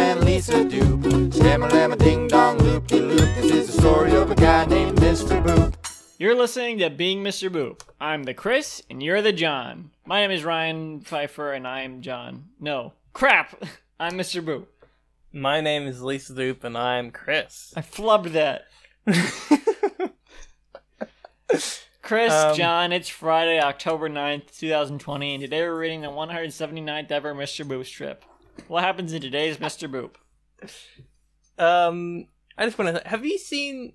and Lisa Dupe. Shamma lamma ding dong loop de loop. This is the story of a guy named Mr. Boop. You're listening to Being Mr. Boop. I'm the Chris, and you're the John. My name is Ryan Pfeiffer, and I'm John. No, crap! I'm Mr. Boop. My name is Lisa Dupe, and I'm Chris. I flubbed that. Chris, Um, John, it's Friday, October 9th, 2020, and today we're reading the 179th ever Mr. Boop strip. What happens in today's Mr. Boop? Um, I just want to. Have you seen?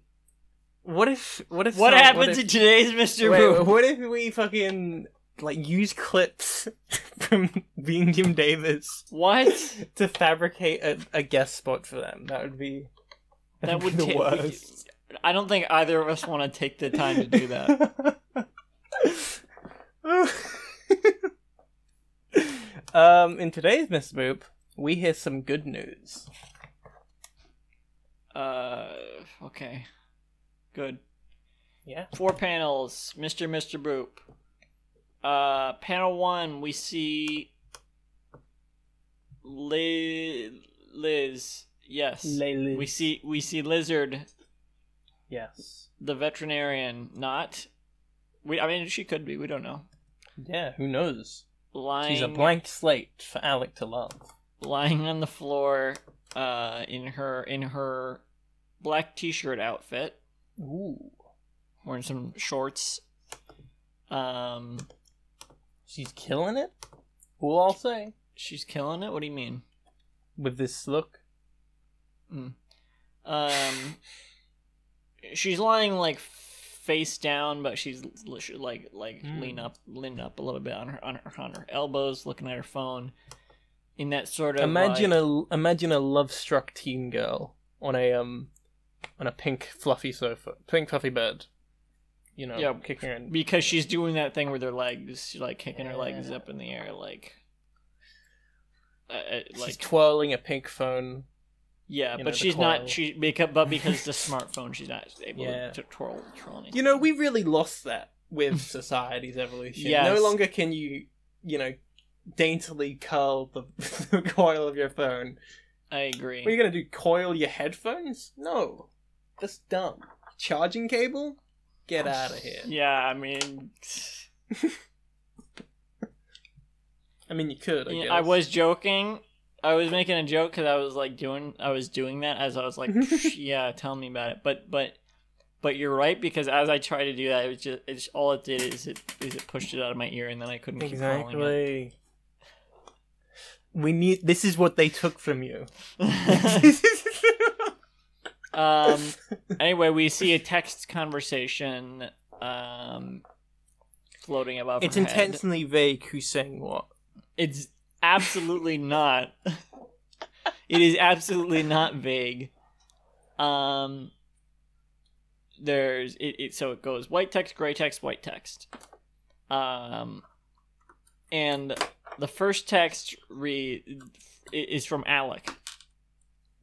What if? What if? What some- happens if- in today's Mr. Wait, Boop? what if we fucking like use clips from being Jim Davis What? to fabricate a, a guest spot for them? That would be. That would be the ta- worst. I don't think either of us want to take the time to do that. um, in today's Mr. Boop, we hear some good news. Uh, okay. Good. Yeah. Four panels, Mr. Mr. Boop. Uh, panel one, we see Liz. Liz. Yes. Liz. We see we see Lizard, Yes. the veterinarian. Not. We. I mean, she could be. We don't know. Yeah. Who knows? Lying. She's a blank slate for Alec to love. Lying on the floor. Uh, in her in her black t-shirt outfit, Ooh. wearing some shorts. Um, She's killing it. We'll all say she's killing it. What do you mean? with this look. Um, she's lying like face down, but she's like like Mm. lean up, lean up a little bit on her on her on her elbows, looking at her phone. In that sort of Imagine like, a imagine a love struck teen girl on a um on a pink fluffy sofa, pink fluffy bed. You know, Yeah. kicking her in. because she's doing that thing with her legs, she's like kicking her legs up in the air, like. Uh, uh, She's like twirling a pink phone. Yeah, you know, but she's coil. not. She because but because the smartphone, she's not able Yeah. to twirl twirl anything. You know, we really lost that with society's evolution. Yes. No longer can you, you know, daintily curl the, the coil of your phone. I agree. What are you gonna do? Coil your headphones? No, that's dumb. Charging cable? Get out of here. Yeah, I mean, I mean, you could. I, yeah, guess. I was joking. I was making a joke because I was like doing. I was doing that as I was like, yeah, tell me about it. But but but you're right because as I tried to do that, it was just it's all it did is it is it pushed it out of my ear and then I couldn't keep calling exactly. We need. This is what they took from you. um. Anyway, we see a text conversation. Um. Floating above. it's intentionally vague who's saying what. It's absolutely not. it is absolutely not vague. Um there's it, it so it goes white text, gray text, white text. Um and the first text read is from Alec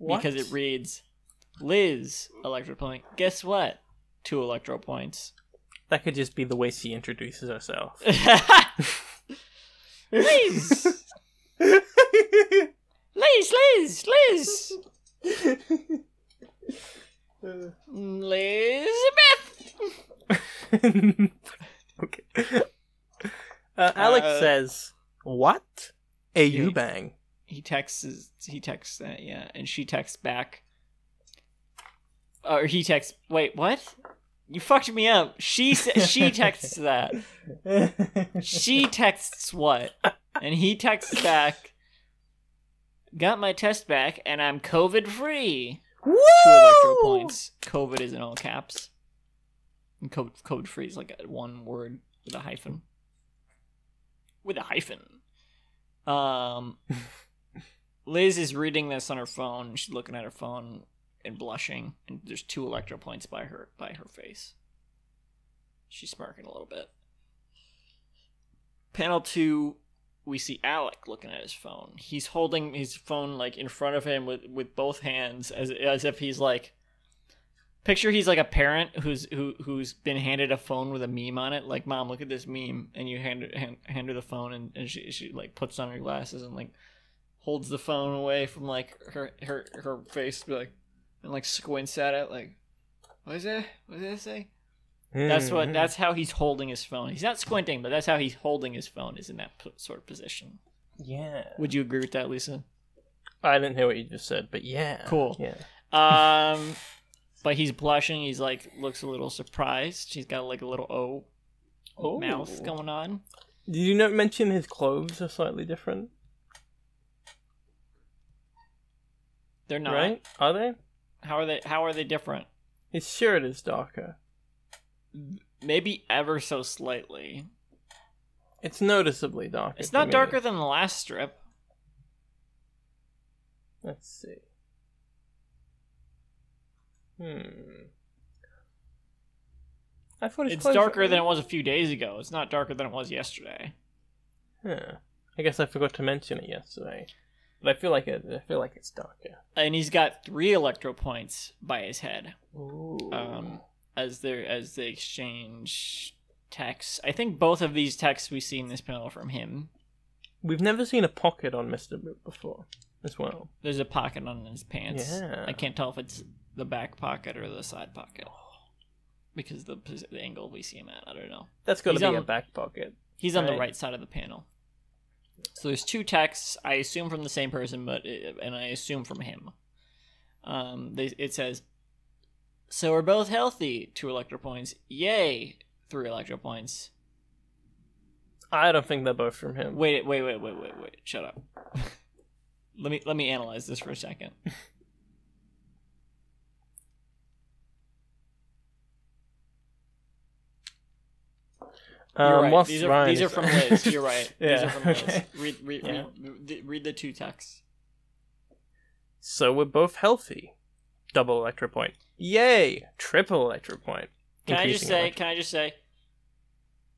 because it reads Liz electro point. Guess what? Two electro points. that could just be the way she introduces herself. Liz! Liz, Liz, Liz! Elizabeth! okay. Uh, Alec Uh, says, "What? A Yeah. U bang?" He texts, he texts that, yeah, and she texts back. Or he texts, wait, what? You fucked me up. She she texts that. She texts what? And he texts back, got my test back, and I'm COVID free. Woo! Two electro points. COVID is in all caps. And code code free is like one word with a hyphen. With a hyphen. Um Liz is reading this on her phone. She's looking at her phone and blushing, and there's two electro points by her by her face. She's smirking a little bit. Panel two, we see Alec looking at his phone. He's holding his phone like in front of him with with both hands, as as if he's like Picture he's like a parent who's who who's been handed a phone with a meme on it. Like, mom, look at this meme, and you hand her- hand, hand her the phone, and, and she she like puts on her glasses and like holds the phone away from like her her her face, like and like squints at it, like what is it? What did it say? That's what. Mhm. That's how he's holding his phone. He's not squinting, but that's how he's holding his phone. Is in that p- sort of position. Yeah. Would you agree with that, Lisa? I didn't hear what you just said, but yeah. Cool. Yeah. Um, but he's blushing. He's like looks a little surprised. He's got like a little O Oh. mouth going on. Did you not mention his clothes are slightly different? They're not. Right? Are they? How are they? How are they different? His shirt is darker. Maybe ever so slightly. It's noticeably darker. It's not me. darker than the last strip. Let's see. Hmm. I thought It's darker than it was a few days ago. It's not darker than it was yesterday. Huh. I guess I forgot to mention it yesterday, but I feel like it. I feel like it's darker. And he's got three electro points by his head. Ooh. um, as they as they exchange texts. I think both of these texts we see in this panel from him. We've never seen a pocket on Mister Boop before, as well. There's a pocket on his pants. Yeah. I can't tell if it's the back pocket or the side pocket because the, the angle we see him at. I don't know. That's to He's be on- a back pocket. He's on the Right. right side of the panel. So there's two texts. I assume from the same person, but it, and I assume from him. Um, they, it says, "So we're both healthy." Two electro points. Yay! Three electro points. I don't think they're both from him. Wait, wait, wait, wait, wait, wait. Shut up. let me let me analyze this for a second. Um, right. These are these are from Liz. You're right. These Yeah, are from Liz. Read read, Yeah. read, read, the two texts. So we're both healthy. Double electro point. Yay! Triple electro point. Can I just say? Can I just say?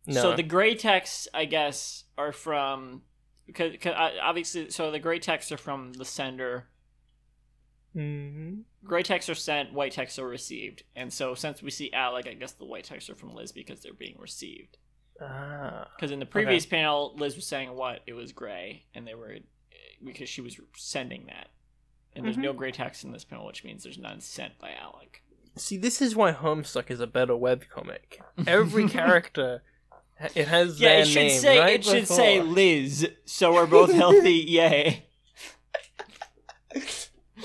No. So the gray texts, I guess, are from because, cause obviously, so the gray texts are from the sender. Mhm. Gray texts are sent, white texts are received, and so since we see Alec, I guess the white texts are from Liz because they're being received. Ah. Because in the previous panel, Liz was saying what it was gray, and they were because she was sending that, and there's no gray text in this panel, which means there's none sent by Alec. See, this is why Homestuck is a better webcomic. Every character, it has Yeah, their it should name say right it should say. Liz, so we're both healthy. Yay!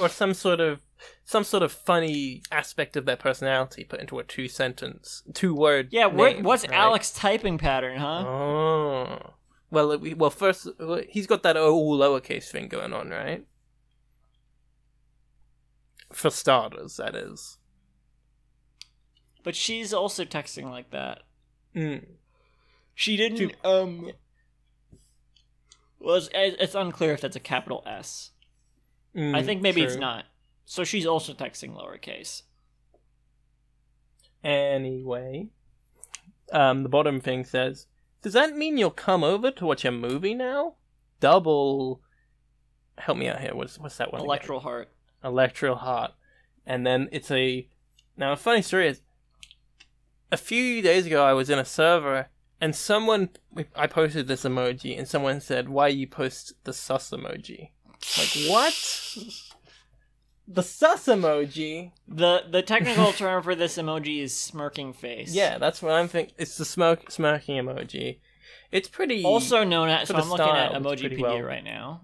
or some sort of some sort of funny aspect of their personality put into a two sentence, two word. Yeah, what, name, what's right? Typing pattern, huh? Oh. Well, it- well, first he's got that all lowercase thing going on, right? For starters, that is. But she's also texting like that. Mm. She didn't. Um. Well, it's, it's unclear if that's a capital S. I Mm, think maybe it's not. So she's also texting lowercase. Anyway, um, the bottom thing says, "Does that mean you'll come over to watch a movie now?" Double. Help me out here. What's what's that one? again? Electoral heart. Electro Heart. And then it's a. Now, a funny story is. A few days ago, I was in a server, and someone. I posted this emoji, and someone said, Why you post the sus emoji? Like, what? The sus emoji? The the technical term for this emoji is smirking face. Yeah, that's what I'm thinking. It's the smoke smirking emoji. It's pretty. Also known as. So I'm looking at style, it's Emojipedia well. right now.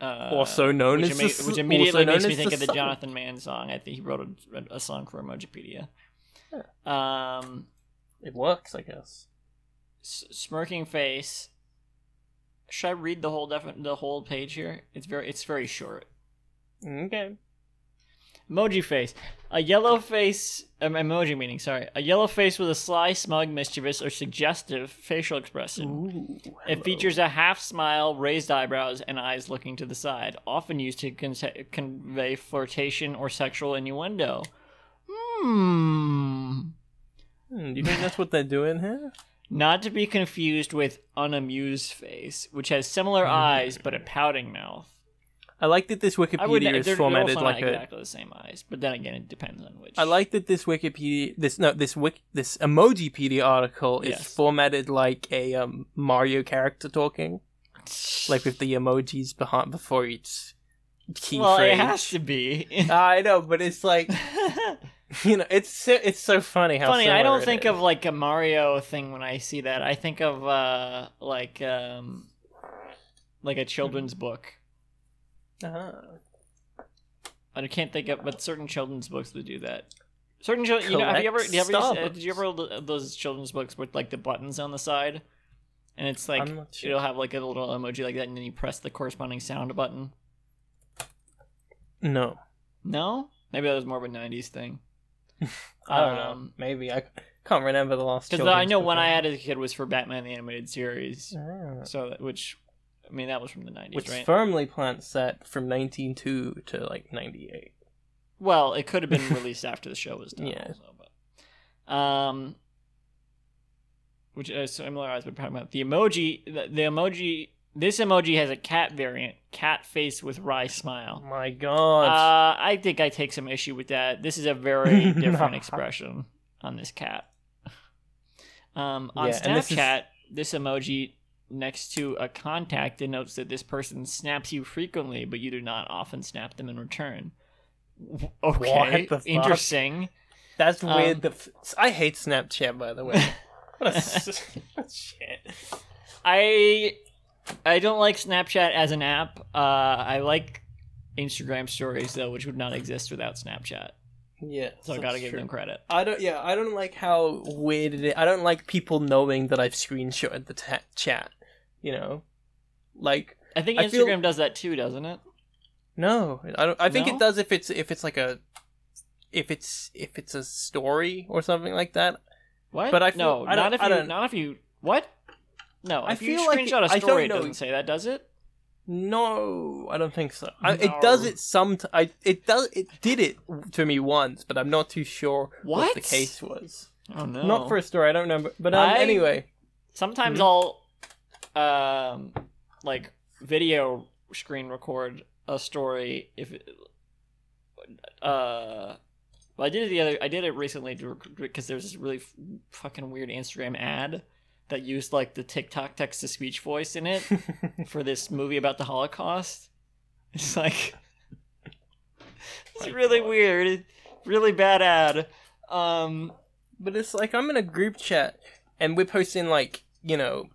Uh, Also known which, as ima- the which immediately makes me think the of the sun. Jonathan Mann song. I think he wrote a, a song for Emojipedia. Yeah. Um, It works, I guess. s- smirking face. Should I read the whole defi- the whole page here? It's very it's very short. Okay. Emoji face. A yellow face. Um, emoji meaning, sorry. A yellow face with a sly, smug, mischievous, or suggestive facial expression. Ooh. It features a half smile, raised eyebrows, and eyes looking to the side, often used to con- convey flirtation or sexual innuendo. Hmm. Hmm, do you think that's what they're doing here? Not to be confused with unamused face, which has similar eyes but a pouting mouth. I like that this. Wikipedia is formatted like not a. exactly the same eyes, but then again, it depends on which. I like that this Wikipedia, this no, this wik, this Emojipedia article is Yes. formatted like a um, Mario character talking, like with the emojis behind before each key well, phrase. it has to be. I know, but it's like you know, it's so, it's so funny how Funny, I don't think is. of like a Mario thing when I see that. I think of uh like um like a children's book. Uh-huh. I can't think of, but certain children's books would do that. Certain children, you know, have you ever, you ever uh, did you ever hold those children's books with like the buttons on the side, and it's like sure. it'll have like a little emoji like that, and then you press the corresponding sound button. No, No, maybe that was more of a '90s thing. I don't know. Um, Maybe I can't remember the last. Because I know one I had as a kid was for Batman the Animated Series, Ah. so that, which, I mean, that was from the '90s, which right? firmly plants that from 1902 to like 98. Well, it could have been released after the show was done. Yeah. Also, but, um, which is similar. I was talking about the emoji. The, the emoji. This emoji has a cat variant, cat face with wry smile. My god. Uh, I think I take some issue with that. This is a very different expression on this cat. Um, on Yeah, and this is- Snapchat, this emoji next to a contact denotes that this person snaps you frequently, but you do not often snap them in return. Okay, What the fuck? interesting. That's um, weird. The f- I hate Snapchat, by the way. what a s- shit. I I don't like Snapchat as an app. Uh, I like Instagram stories though, which would not exist without Snapchat. Yeah. So I gotta give true. them credit. I don't. Yeah, I don't like how weird it is. I don't like people knowing that I've screenshotted the ta- chat. You know, like I think I Instagram feel- does that too, doesn't it? no, I don't. I think No? it does if it's if it's like a if it's if it's a story or something like that. What? But I feel- no, I not if I you not if you what? No, I if you feel like it- a I story, it doesn't say that, does it? No, I don't think so. I, it does it some. T- I it does it did it to me once, but I'm not too sure what, What? the case was. Oh no. Not for a story. I don't remember. But um, I- anyway, Sometimes Mhm. I'll um like video screen record a story if it, uh well, I did it the other I did it recently because there's this really f- fucking weird Instagram ad that used like the TikTok text to speech voice in it for this movie about the Holocaust. It's like it's My really God. weird, really bad ad. Um, But it's like I'm in a group chat and we're posting like you know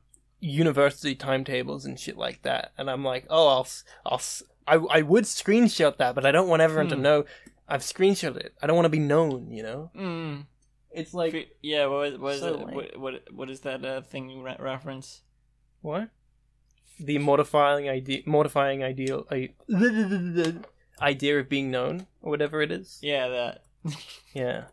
university timetables and shit like that, and I'm like, oh, I'll I'll, I, I would screenshot that, but I don't want everyone to Hmm. know I've screenshot it. I don't want to be known, you know. mm, It's like Fe- yeah, what was, what, is so it, what, what what is that uh, thing you re- reference? what the mortifying idea, mortifying ideal, I, idea of being known or whatever it is. Yeah, that. Yeah,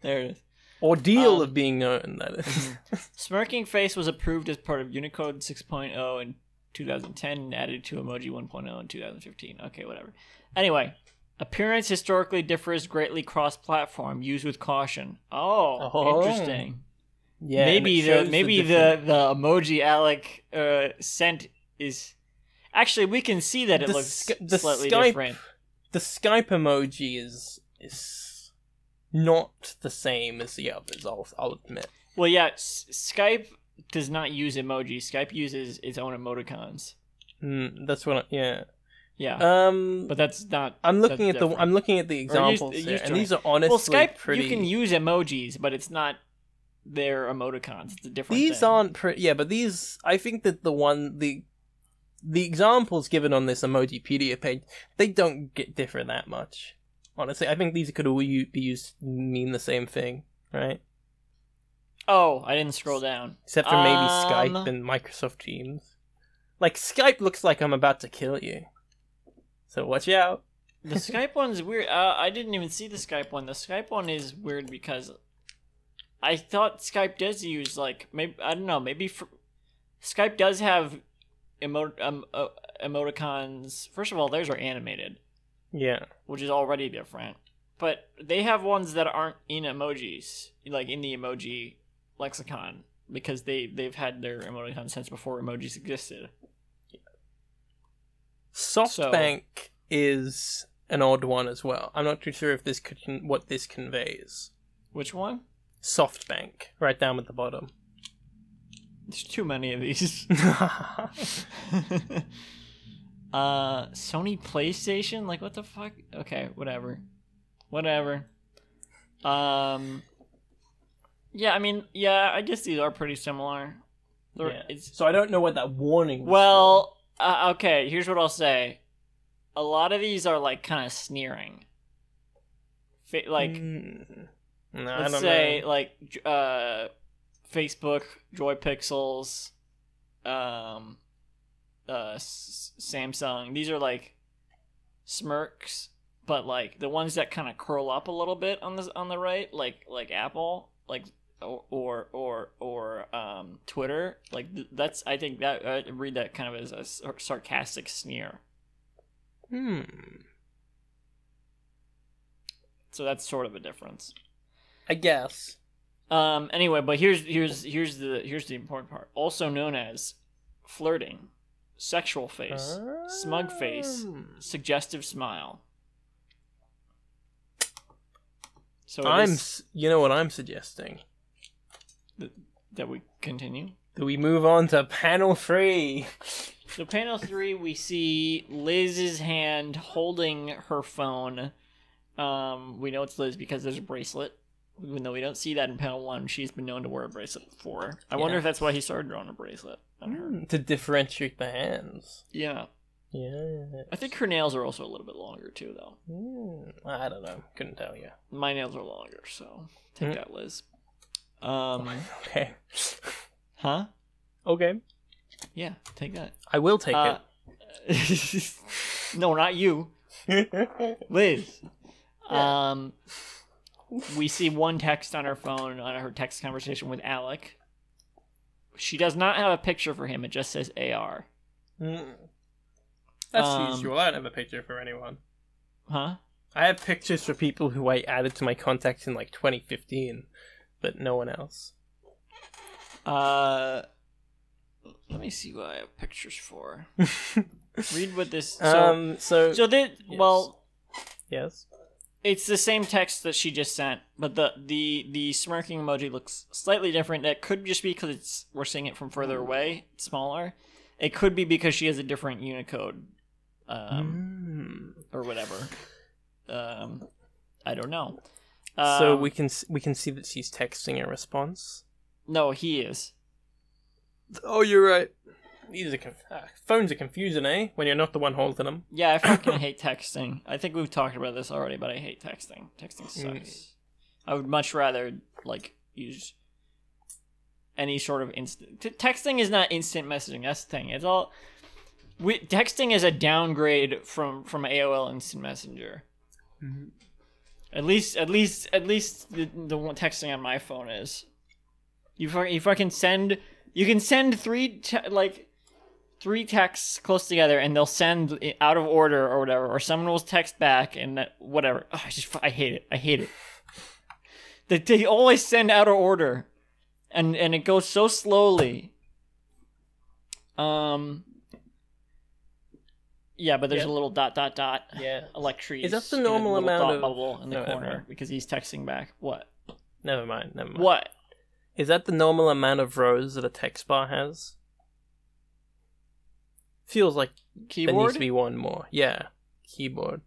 there it is. Ordeal Um, of being known. That is. Smirking face was approved as part of Unicode 6.0 in 2010 and added to Emoji 1.0 in 2015. Okay, whatever. Anyway, appearance historically differs greatly cross-platform. Used with caution. Oh, Oh. interesting. yeah, maybe the maybe the, different- the emoji Alec uh, sent is actually we can see that it The looks the slightly Skype- different. the Skype emoji is is not the same as the others. I'll I'll admit. Well, yeah, S- Skype does not use emoji. Skype uses its own emoticons. Mm, that's what. I, yeah. Yeah, Um. but that's not. I'm looking at the. I'm looking at the examples used here, to and these are honestly well, Skype pretty. you can use emojis, but it's not their emoticons. It's a different. these thing. aren't pretty. Yeah, but these I think that the one the the examples given on this Emojipedia page they don't get differ that much. Honestly, I think these could all be used mean the same thing, right? Oh, I didn't scroll down. Except for maybe Um, Skype and Microsoft Teams. Like Skype looks like I'm about to kill you. So watch out. The Skype one's weird. Uh, I didn't even see the Skype one. The Skype one is weird because I thought Skype does use like maybe I don't know maybe for, Skype does have emo- um, uh, emoticons. First of all, theirs are animated, Yeah. which is already different. But they have ones that aren't in emojis, like in the emoji lexicon, because they they've had their emoticons since before emojis existed. SoftBank is an odd one as well. I'm not too sure if this could what this conveys. Which one? SoftBank, right down at the bottom. There's too many of these. uh, Sony PlayStation? Like, what the fuck? Okay, whatever. Whatever. Um, yeah, I mean, yeah, I guess these are pretty similar. Yeah. It's, So I don't know what that warning. was well, uh, okay, here's what I'll say. A lot of these are, like, kind of sneering. Fa- like, Mm. No, let's don't say know. like uh facebook joy pixels um uh S- samsung these are like smirks but like the ones that kind of curl up a little bit on the on the right like like apple like or or or, or um twitter like th- that's i think that i read that kind of as a sar- sarcastic sneer Hmm. so that's sort of a difference I guess. Um. Anyway, but here's here's here's the here's the important part. Also known as flirting, sexual face, smug face, Um, suggestive smile. So I'm. is You know what I'm suggesting? that we continue. That we move on to panel three. So panel three, we see Liz's hand holding her phone. Um, we know it's Liz because there's a bracelet. Even though we don't see that in panel one, she's been known to wear a bracelet before. I wonder if that's why he started drawing a bracelet on her. to differentiate the hands. Yeah. Yeah. I think her nails are also a little bit longer too, though. Hmm, I don't know. Couldn't tell you. My nails are longer, so take Mm. that, Liz. Um, Okay. huh? Okay. Yeah, take that. I will take Uh, no, not you, it. Liz. Um, we see one text on her phone on her text conversation with Alec. She does not have a picture for him. It just says AR. Mm. That's Um, usual. I don't have a picture for anyone. Huh? I have pictures for people who I added to my contacts in like 2015, but no one else. Uh, let me see what I have pictures for. Read what this. So, um. So. so this, yes. well, yes. It's the same text that she just sent, but the the the smirking emoji looks slightly different. That could just be because it's we're seeing it from further away, it's smaller. It could be because she has a different Unicode, um, Mm. or whatever. Um, I don't know. so Um, we can we can see that she's texting a response. no, he is. Oh, you're right. These are conf- ah, phones are confusing, eh? When you're not the one holding them. Yeah, I fucking hate texting. I think we've talked about this already, but I hate texting. Texting sucks. I would much rather like use any sort of instant. T- texting is not instant messaging. That's the thing. It's all. We, texting is a downgrade from from AOL Instant Messenger. At least, at least, at least the the one texting on my phone is. You fucking you fucking send. You can send three te- like three texts close together and they'll send out of order or whatever or someone will text back and that, whatever Ugh, i just i hate it i hate it they, they always send out of order and and it goes so slowly um yeah but there's Yep. a little dot dot dot Yeah. electries Is that the normal amount of- bubble in the No, corner because he's texting back what Never mind. Never mind. what Is that the normal amount of rows that a text bar has? Feels like there needs to be one more. Yeah. Keyboard.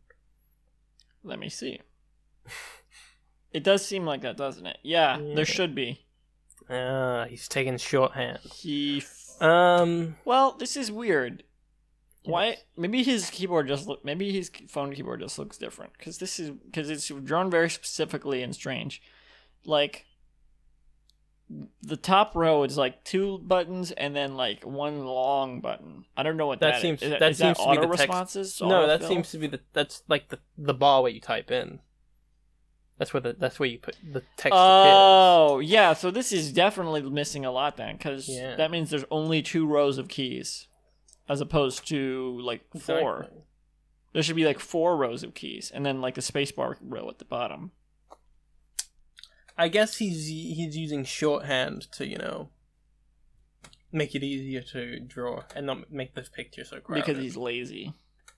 Let me see. It does seem like that, doesn't it? Yeah, Yeah. there should be. Ah, he's taking shorthand. He. F- Um. well, this is weird. Why? Maybe his keyboard just look. Maybe his phone keyboard just looks different because this is because it's drawn very specifically and strange. Like the top row is like two buttons and then like one long button. I don't know what That that seems- is. Is that is seems to be the text- responses. No, that seems to be the. That's like the the bar where you type in. That's where the. That's where you put the text. appears. Oh, yeah. So this is definitely missing a lot then, because Yeah. that means there's only two rows of keys, as opposed to like four. Exactly. There should be like four rows of keys, and then like the spacebar row at the bottom. I guess he's he's using shorthand to you know make it easier to draw and not make this picture so crowded. Because he's lazy.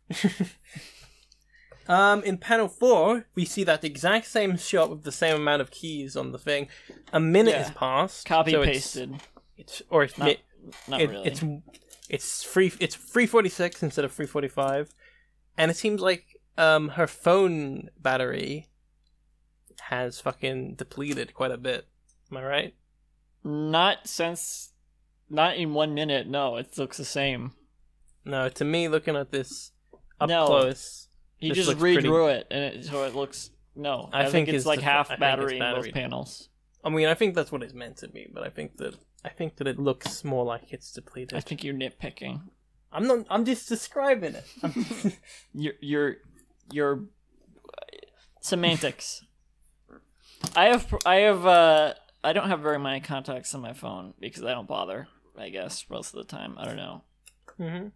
um, in panel four, we see that exact same shot with the same amount of keys on the thing. A minute Yeah. has passed. Copy so it's- pasted. It's, or it's Not, not it, really. it's it's free. It's three forty six instead of three forty five, and it seems like um her phone battery has fucking depleted quite a bit. Am I right? Not since. Not in one minute. No, it looks the same. No, to me, looking at this up No. close, He just redrew pretty- it, and it, so it looks. No, I I, think, think it's like the- half I battery in both panels. I mean, I think that's what it's meant to be, but I think that I think that it looks more like it's depleted. I think you're nitpicking. I'm not. I'm just describing it. You're you're you're uh, semantics. I have I have uh I don't have very many contacts on my phone because I don't bother. I guess most of the time I don't know. Mhm.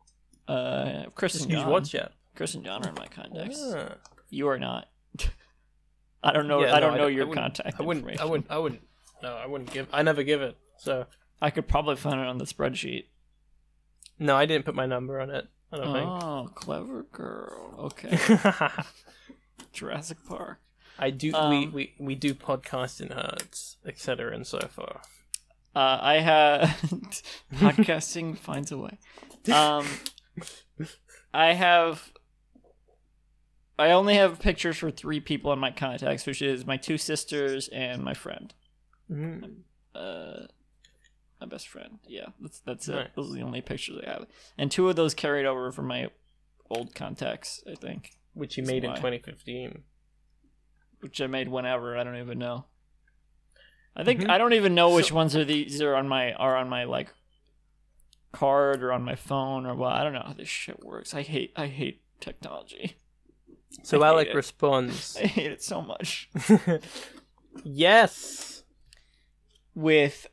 Uh, Chris Just and use John. WhatsApp. Chris and John are in my contacts. Ah. You are not. I don't know. Yeah, I don't know I your wouldn't- contact I wouldn't. I wouldn't. I wouldn't. No, I wouldn't give. I never give it. So I could probably find it on the spreadsheet. no, I didn't put my number on it. I don't Oh, clever girl. Okay. Jurassic Park. I do. we, Um, we we do podcast in hertz, etc. and so forth. Uh, I have podcasting finds a way. Um, I have. I only have pictures for three people in my contacts, which is my two sisters and my friend, Mhm. uh, my best friend. Yeah, that's that's it. Right. Those are the only pictures I have, and two of those carried over from my old contacts. I think, Which you That's made in 2015. Which I made whenever. I don't even know. I think Mhm. I don't even know which So- ones are these are on my are on my like card or on my phone or what. I don't know how this shit works. I hate I hate technology. So I Alec it. responds, I hate it so much. "Yes, With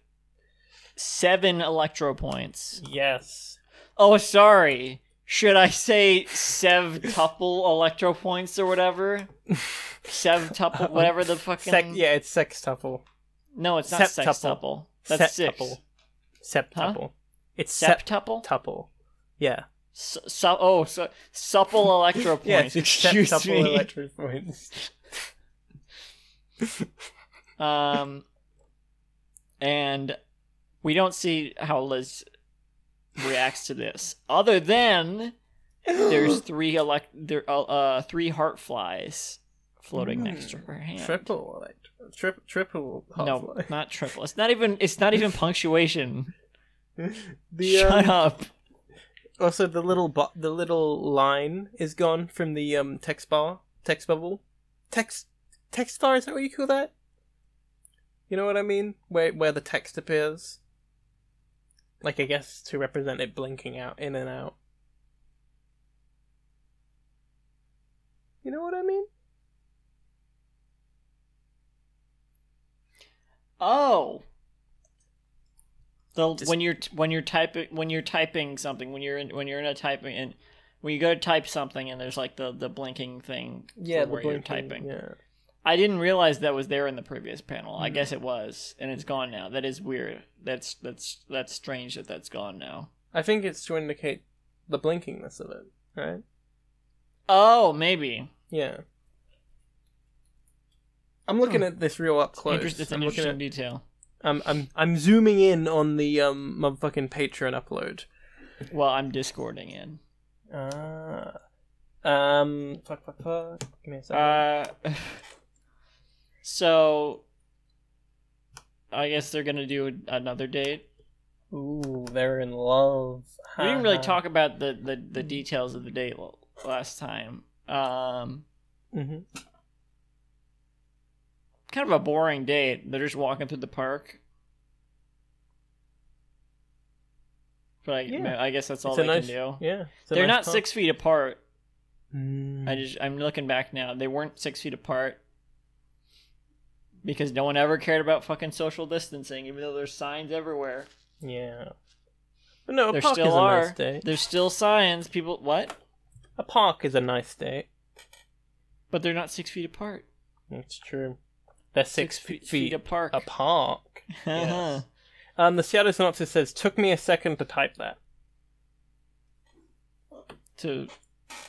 seven electro points. yes." Oh, sorry. Should I say sevtuple electro points or whatever? Sevtuple, whatever the fucking. Sec- yeah, it's sextuple. No, it's not septuple. sextuple. That's six. Septuple. Septuple. It's Septuple. septuple. Yeah. Su- su- oh, su- supple electro points. Yes, Excuse septuple me. electric points. um, and we don't see how Liz reacts to this, other than there's three elect there uh, uh three heart flies floating next to her hand. Triple like, Tri- triple. no, Half-Life. not triple. It's not even. It's not even punctuation. The, Shut um, up. Also, the little bu- the little line is gone from the um text bar, text bubble, text text bar. Is that what you call that? You know what I mean? Where where the text appears. Like I guess to represent it blinking out in and out. You know what I mean? Oh. The Just- when you're when you're typing when you're typing something when you're in when you're in a typing and when you go to type something and there's like the the blinking thing Yeah, for the where you're typing. Yeah. I didn't realize that was there in the previous panel. I Hmm. guess it was, and it's gone now. That is weird. That's that's that's strange that that's gone now. I think it's to indicate the blinkingness of it, right? Oh, maybe. Yeah. I'm looking Hmm. at this real up close. Interest, it's I'm looking interesting at detail. I'm I'm I'm zooming in on the um motherfucking Patreon upload. Well, I'm discording in. Ah. um. Fuck. Fuck. Fuck. Give me a second. Uh, so I guess they're gonna do another date. Ooh, they're in love. We didn't really talk about the, the, the details of the date last time. Um, Mhm. kind of a boring date. They're just walking through the park. But I, Yeah. I guess that's all It's they nice. can do. Yeah. They're nice not six feet apart. Mm. I just I'm looking back now. They weren't six feet apart because no one ever cared about fucking social distancing, even though there's signs everywhere. Yeah. But no, a There park still is a are. nice day. There's still signs. People what? A park is a nice day. But they're not six feet apart. That's true. They're six, feet, feet, apart. a park. Uh-huh. Yes. Um, the Seattle synopsis says, "Took me a second to type that." to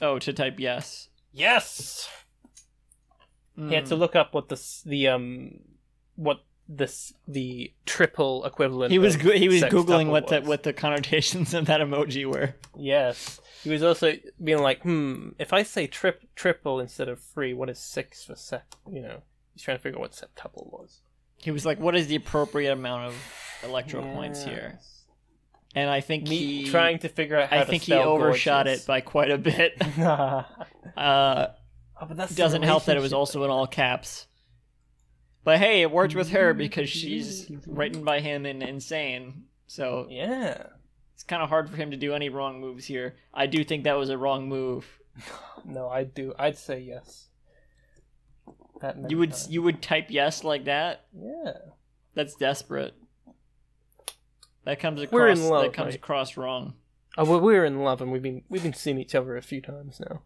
Oh, to type yes. Yes. He had to Mm. look up what the the um what this the triple equivalent. He was go- he was googling what the what the connotations of that emoji were. Yes. He was also being like, hmm, if I say trip triple instead of three, what is six for sec? You know, he's trying to figure out what septuple was. He was like, "What is the appropriate amount of electro points here?" And I think Me he trying to figure out how I think he overshot gorgeous. it by quite a bit. uh, Oh, but that's doesn't help that it was also in all caps. But hey, it worked with her mm-hmm. because she's written by him and Insane. So Yeah. it's kind of hard for him to do any wrong moves here. I do think that was a wrong move. No, I do. I'd say yes. That You would times. you would type yes like that? Yeah. That's desperate. That comes across We're in love, that comes right? across wrong. Oh, well, we're in love, and we've been we've been seeing each other a few times now.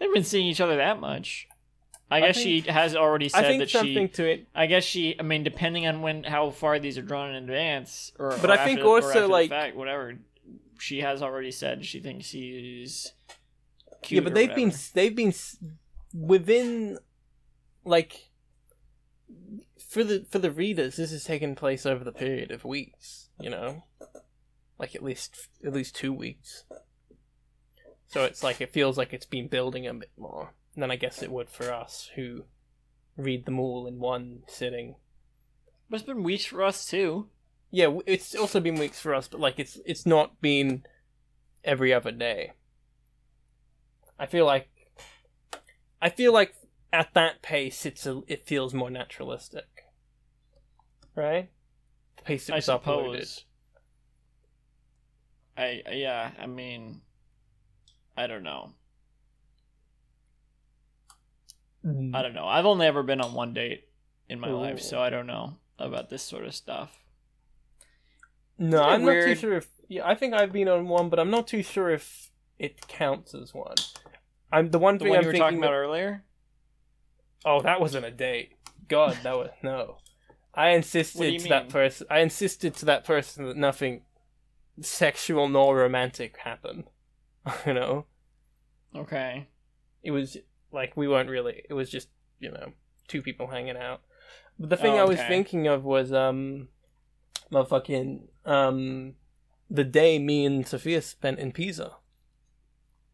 They've been seeing each other that much. I, I guess think- she has already said I think that something she. to it. I guess she. I mean, depending on when how far these are drawn in advance, or But or I think also, like- fact, whatever. She has already said she thinks he's. Cute Yeah, but they've been they've been within like for the for the readers. This has taken place over the period of weeks. You know, like at least at least two weeks. So it's like it feels like it's been building a bit more than I guess it would for us who read them all in one sitting. But it's been weeks for us too. Yeah, it's also been weeks for us, but like it's it's not been every other day. I feel like I feel like at that pace it's a, it feels more naturalistic. Right? The pace it I was uploaded. suppose. I yeah. I mean, I don't know. Mm. I don't know. I've only ever been on one date in my life, so I don't know about this sort of stuff. No, I'm not too sure if yeah, I think I've been on one, but I'm not too sure if it counts as one. I'm the one The thing one I'm you were thinking talking about that- earlier. Oh, that wasn't a date. God, that was no. I insisted What do to that person. I insisted to that person that nothing sexual nor romantic happened. you know, Okay. it was like we weren't really. It was just you know two people hanging out. But the thing Oh, I was okay. thinking of was um, motherfucking um, the day me and Sophia spent in Pisa.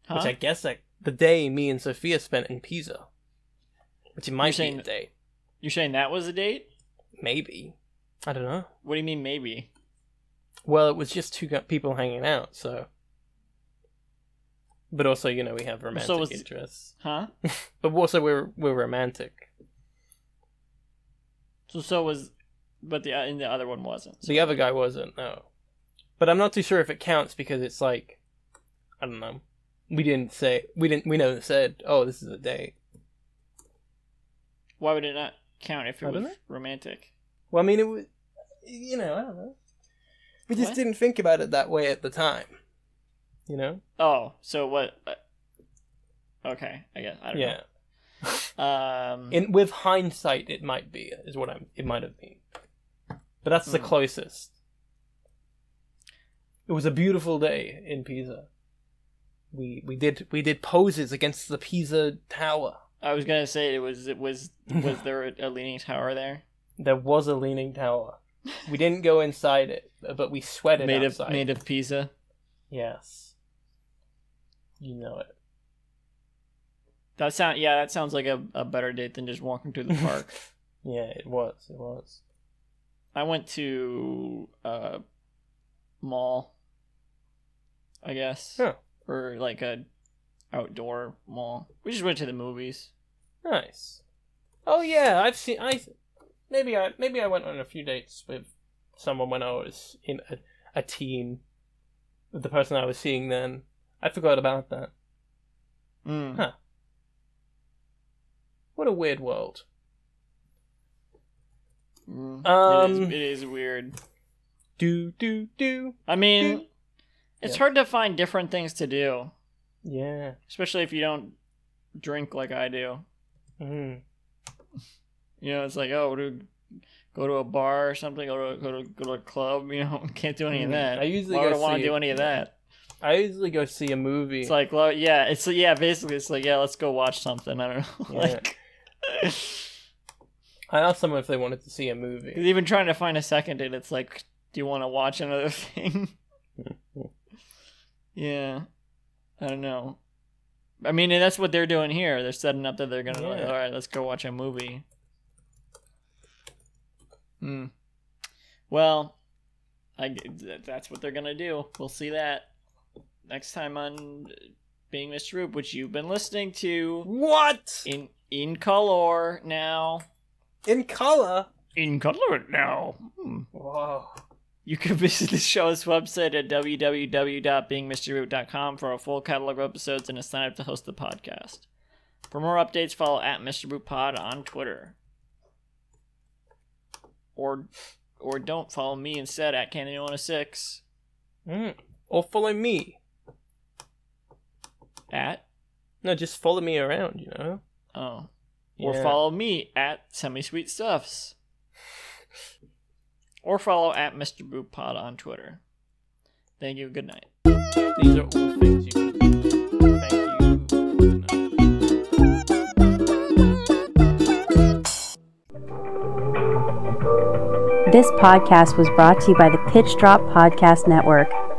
Huh? Which I guess like the day me and Sophia spent in Pisa. Which it might be saying- a date. You're saying that was a date? Maybe. I don't know. What do you mean maybe? Well, it was just two people hanging out, so. But also, you know, we have romantic was- interests. Huh? But also, we're we're romantic. So so was, but the and the other one wasn't. So The other guy wasn't, no. But I'm not too sure if it counts because it's like, I don't know. We didn't say we didn't we never said, oh, this is a date. why would it not count if it was know. romantic? Well, I mean, it was, you know, I don't know. We just What? didn't think about it that way at the time. You know? Oh, so what? uh, Okay, I guess I don't Yeah. know. Um, In with hindsight, it might be is what I'm. It might have been, but that's the Hmm. closest. It was a beautiful day in Pisa. We we did we did poses against the Pisa Tower. I was gonna say it was it was was there a, a leaning tower there There was a leaning tower. We didn't go inside it, but we sweated made outside. of made of Pisa? Yes, you know it. That sound yeah, that sounds like a, a better date than just walking through the park. Yeah, it was. It was. I went to uh mall, I guess, Huh. or like a outdoor mall. We just went to the movies. Nice. Oh yeah, I've seen. I maybe I maybe I went on a few dates with someone when I was in a, a teen. With the person I was seeing then, I forgot about that. Mm. Huh. What a weird world. Mm. Um, it, is, it is weird. Do do do. I mean, it's Yeah. hard to find different things to do, Yeah. especially if you don't drink like I do. Mm. You know, it's like, oh, to go to a bar or something, or go to go to, go to a club. You know, can't do any of Mm. that. I usually Why go would I want see to do any of that? I usually go see a movie. It's like, well, yeah, it's yeah, basically, it's like, yeah, let's go watch something. I don't know, Yeah. like. I asked someone if they wanted to see a movie. Even trying to find a second date, it's like, do you want to watch another thing? yeah, I don't know. I mean, and that's what they're doing here. They're setting up that they're gonna, like, all right, let's go watch a movie. Hmm. Well, I that's what they're gonna do. We'll see that next time on Being Mr. Boop, which you've been listening to What? in in color now. In color? In color now. Hmm. Whoa. You can visit the show's website at www.beingmrboop.com for a full catalog of episodes and a sign up to host the podcast. For more updates, follow at Mr. Boop Pod on Twitter. Or or don't follow me instead at Canyon106 Mm. Or follow me. At No, just follow me around, you know? oh. Or Yeah. follow me at Semi Sweet Stuffs. Or follow at Mr. Boop Pod on Twitter. Thank you. Good night. These are all things you can do. Thank you. Good night. This podcast was brought to you by the Pitch Drop Podcast Network.